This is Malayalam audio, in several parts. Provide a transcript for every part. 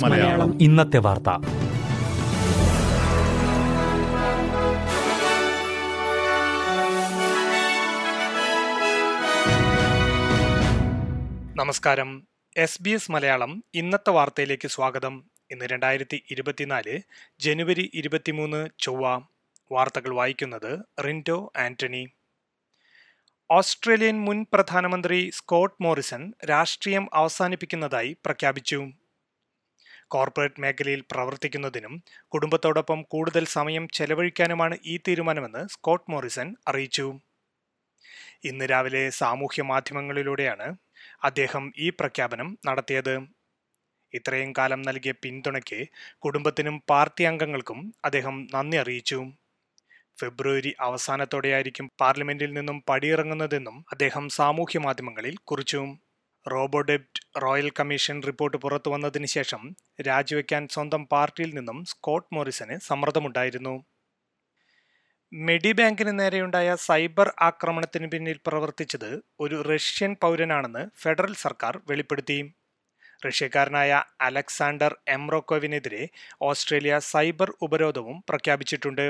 മലയാളം. ഇന്നത്തെ വാർത്ത. നമസ്കാരം. എസ് ബി എസ് മലയാളം ഇന്നത്തെ വാർത്തയിലേക്ക് സ്വാഗതം. ഇന്ന് രണ്ടായിരത്തി ഇരുപത്തിനാല് ജനുവരി ഇരുപത്തിമൂന്ന് ചൊവ്വ. വാർത്തകൾ വായിക്കുന്നത് റിൻഡോ ആന്റണി. ഓസ്ട്രേലിയൻ മുൻ പ്രധാനമന്ത്രി സ്കോട്ട് മോറിസൺ രാഷ്ട്രീയം അവസാനിപ്പിക്കുന്നതായി പ്രഖ്യാപിച്ചു. കോർപ്പറേറ്റ് മേഖലയിൽ പ്രവർത്തിക്കുന്നതിനും കുടുംബത്തോടൊപ്പം കൂടുതൽ സമയം ചെലവഴിക്കാനുമാണ് ഈ തീരുമാനമെന്ന് സ്കോട്ട് മോറിസൺ അറിയിച്ചു. ഇന്ന് രാവിലെ സാമൂഹ്യ മാധ്യമങ്ങളിലൂടെയാണ് അദ്ദേഹം ഈ പ്രഖ്യാപനം നടത്തിയത്. ഇത്രയും കാലം നൽകിയ പിന്തുണയ്ക്ക് കുടുംബത്തിനും പാർട്ടി അംഗങ്ങൾക്കും അദ്ദേഹം നന്ദി അറിയിച്ചു. ഫെബ്രുവരി അവസാനത്തോടെയായിരിക്കും പാർലമെന്റിൽ നിന്നും പടിയിറങ്ങുന്നതെന്നും അദ്ദേഹം സാമൂഹ്യ മാധ്യമങ്ങളിൽ കുറിച്ചു. റോബോഡെപ്റ്റ് റോയൽ കമ്മീഷൻ റിപ്പോർട്ട് പുറത്തു വന്നതിന് ശേഷം രാജിവെക്കാൻ സ്വന്തം പാർട്ടിയിൽ നിന്നും സ്കോട്ട് മോറിസന് സമ്മർദ്ദമുണ്ടായിരുന്നു. മെഡിബാങ്കിന് നേരെയുണ്ടായ സൈബർ ആക്രമണത്തിന് പിന്നിൽ പ്രവർത്തിച്ചത് ഒരു റഷ്യൻ പൗരനാണെന്ന് ഫെഡറൽ സർക്കാർ വെളിപ്പെടുത്തി. റഷ്യക്കാരനായ അലക്സാണ്ടർ എംറോക്കോവിനെതിരെ ഓസ്ട്രേലിയ സൈബർ ഉപരോധവും പ്രഖ്യാപിച്ചിട്ടുണ്ട്.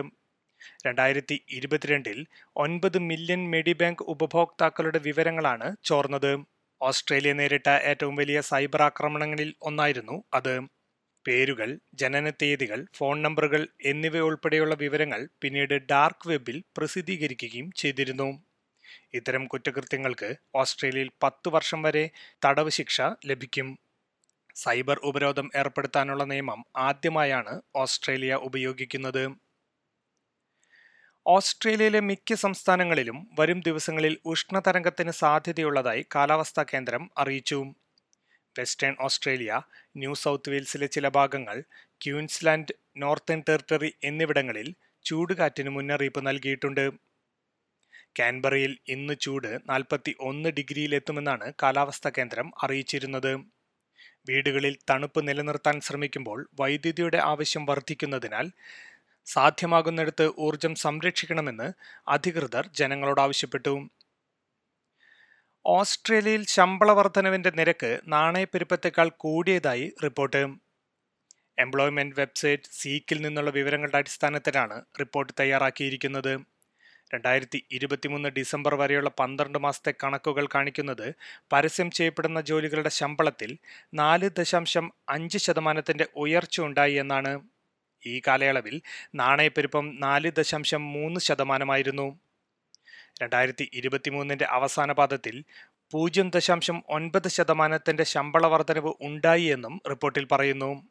രണ്ടായിരത്തി ഇരുപത്തിരണ്ടിൽ ഒൻപത് മില്യൺ മെഡിബാങ്ക് ഉപഭോക്താക്കളുടെ വിവരങ്ങളാണ് ചോർന്നത്. ഓസ്ട്രേലിയ നേരിട്ട ഏറ്റവും വലിയ സൈബർ ആക്രമണങ്ങളിൽ ഒന്നായിരുന്നു അത്. പേരുകൾ ജനനത്തീയതികൾ ഫോൺ നമ്പറുകൾ എന്നിവയുൾപ്പെടെയുള്ള വിവരങ്ങൾ പിന്നീട് ഡാർക്ക് വെബിൽ പ്രസിദ്ധീകരിക്കുകയും ചെയ്തിരുന്നു. ഇത്തരം കുറ്റകൃത്യങ്ങൾക്ക് ഓസ്ട്രേലിയയിൽ പത്ത് വർഷം വരെ തടവ് ശിക്ഷ ലഭിക്കും. സൈബർ ഉപരോധം ഏർപ്പെടുത്താനുള്ള നിയമം ആദ്യമായാണ് ഓസ്ട്രേലിയ ഉപയോഗിക്കുന്നത്. ഓസ്ട്രേലിയയിലെ മിക്ക സംസ്ഥാനങ്ങളിലും വരും ദിവസങ്ങളിൽ ഉഷ്ണതരംഗത്തിന് സാധ്യതയുള്ളതായി കാലാവസ്ഥാ കേന്ദ്രം അറിയിച്ചു. വെസ്റ്റേൺ ഓസ്ട്രേലിയ ന്യൂ സൗത്ത് വെയിൽസിലെ ചില ഭാഗങ്ങൾ ക്യൂൻസ്ലാൻഡ് നോർത്തേൺ ടെറിട്ടറി എന്നിവിടങ്ങളിൽ ചൂടുകാറ്റിന് മുന്നറിയിപ്പ് നൽകിയിട്ടുണ്ട്. കാൻബറയിൽ ഇന്ന് ചൂട് നാൽപ്പത്തി ഒന്ന് ഡിഗ്രിയിലെത്തുമെന്നാണ് കാലാവസ്ഥാ കേന്ദ്രം അറിയിച്ചിരുന്നത്. വീടുകളിൽ തണുപ്പ് നിലനിർത്താൻ ശ്രമിക്കുമ്പോൾ വൈദ്യുതിയുടെ ആവശ്യം വർദ്ധിക്കുന്നതിനാൽ സാധ്യമാകുന്നിടത്ത് ഊർജം സംരക്ഷിക്കണമെന്ന് അധികൃതർ ജനങ്ങളോട് ആവശ്യപ്പെട്ടു. ഓസ്ട്രേലിയയിൽ ശമ്പള വർധനവിന്റെ നിരക്ക് നാണയപ്പെരുപ്പത്തേക്കാൾ കൂടിയതായി റിപ്പോർട്ട്. എംപ്ലോയ്മെന്റ് വെബ്സൈറ്റ് സീക്കിൽ നിന്നുള്ള വിവരങ്ങളുടെ അടിസ്ഥാനത്തിലാണ് റിപ്പോർട്ട് തയ്യാറാക്കിയിരിക്കുന്നത്. രണ്ടായിരത്തി ഇരുപത്തിമൂന്ന് ഡിസംബർ വരെയുള്ള പന്ത്രണ്ട് മാസത്തെ കണക്കുകൾ കാണിക്കുന്നത് പരസ്യം ചെയ്യപ്പെടുന്ന ജോലികളുടെ ശമ്പളത്തിൽ നാല് ദശാംശം അഞ്ച് ശതമാനത്തിന്റെ ഉയർച്ച ഉണ്ടായി എന്നാണ്. ഈ കാലയളവിൽ നാണയപ്പെരുപ്പം നാല് ദശാംശം മൂന്ന് ശതമാനമായിരുന്നു. രണ്ടായിരത്തി ഇരുപത്തിമൂന്നിന്റെ അവസാന പാദത്തിൽ പൂജ്യം ദശാംശം ഒൻപത് ശതമാനത്തിന്റെ ശമ്പള വർധനവ് ഉണ്ടായി എന്നും റിപ്പോർട്ടിൽ പറയുന്നു.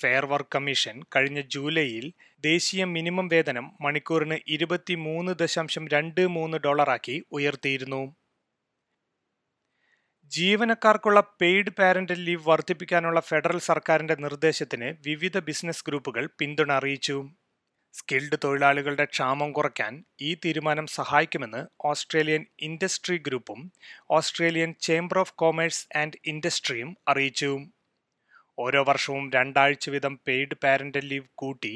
ഫെയർ വർക്ക് കമ്മീഷൻ കഴിഞ്ഞ ജൂലൈയിൽ ദേശീയ മിനിമം വേതനം മണിക്കൂറിന് ഇരുപത്തി മൂന്ന് ദശാംശം രണ്ട് മൂന്ന് ഡോളറാക്കി ഉയർത്തിയിരുന്നു. ജീവനക്കാർക്കുള്ള പെയ്ഡ് പാരന്റൽ ലീവ് വർദ്ധിപ്പിക്കാനുള്ള ഫെഡറൽ സർക്കാരിന്റെ നിർദ്ദേശത്തിന് വിവിധ ബിസിനസ് ഗ്രൂപ്പുകൾ പിന്തുണ അറിയിച്ചു. സ്കിൽഡ് തൊഴിലാളികളുടെ ക്ഷാമം കുറയ്ക്കാൻ ഈ തീരുമാനം സഹായിക്കുമെന്ന് ഓസ്ട്രേലിയൻ ഇൻഡസ്ട്രി ഗ്രൂപ്പും Australian chamber of commerce and ഇൻഡസ്ട്രിയും അറിയിച്ചു. ഓരോ വർഷവും രണ്ടാഴ്ച വീതം പെയ്ഡ് പാരന്റൽ ലീവ് കൂട്ടി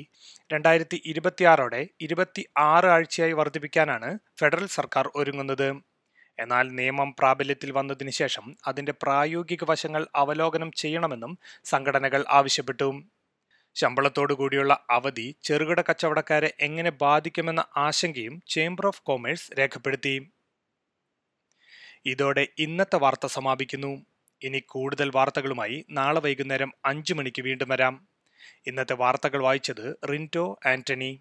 രണ്ടായിരത്തി ഇരുപത്തിയാറോടെ ഇരുപത്തി ആറ് ആഴ്ചയായി വർദ്ധിപ്പിക്കാനാണ് ഫെഡറൽ സർക്കാർ ഒരുങ്ങുന്നത്. എന്നാൽ നിയമം പ്രാബല്യത്തിൽ വന്നതിന് ശേഷം അതിന്റെ പ്രായോഗിക വശങ്ങൾ അവലോകനം ചെയ്യണമെന്നും സംഘടനകൾ ആവശ്യപ്പെട്ടു. ശമ്പളത്തോടുകൂടിയുള്ള അവധി ചെറുകിട കച്ചവടക്കാരെ എങ്ങനെ ബാധിക്കുമെന്ന ആശങ്കയും ചേംബർ ഓഫ് കോമേഴ്സ് രേഖപ്പെടുത്തി. ഇതോടെ ഇന്നത്തെ വാർത്ത സമാപിക്കുന്നു. ഇനി കൂടുതൽ വാർത്തകളുമായി നാളെ വൈകുന്നേരം അഞ്ചു മണിക്ക് വീണ്ടും വരാം. ഇന്നത്തെ വാർത്തകൾ വായിച്ചത് റിന്റോ ആന്റണി.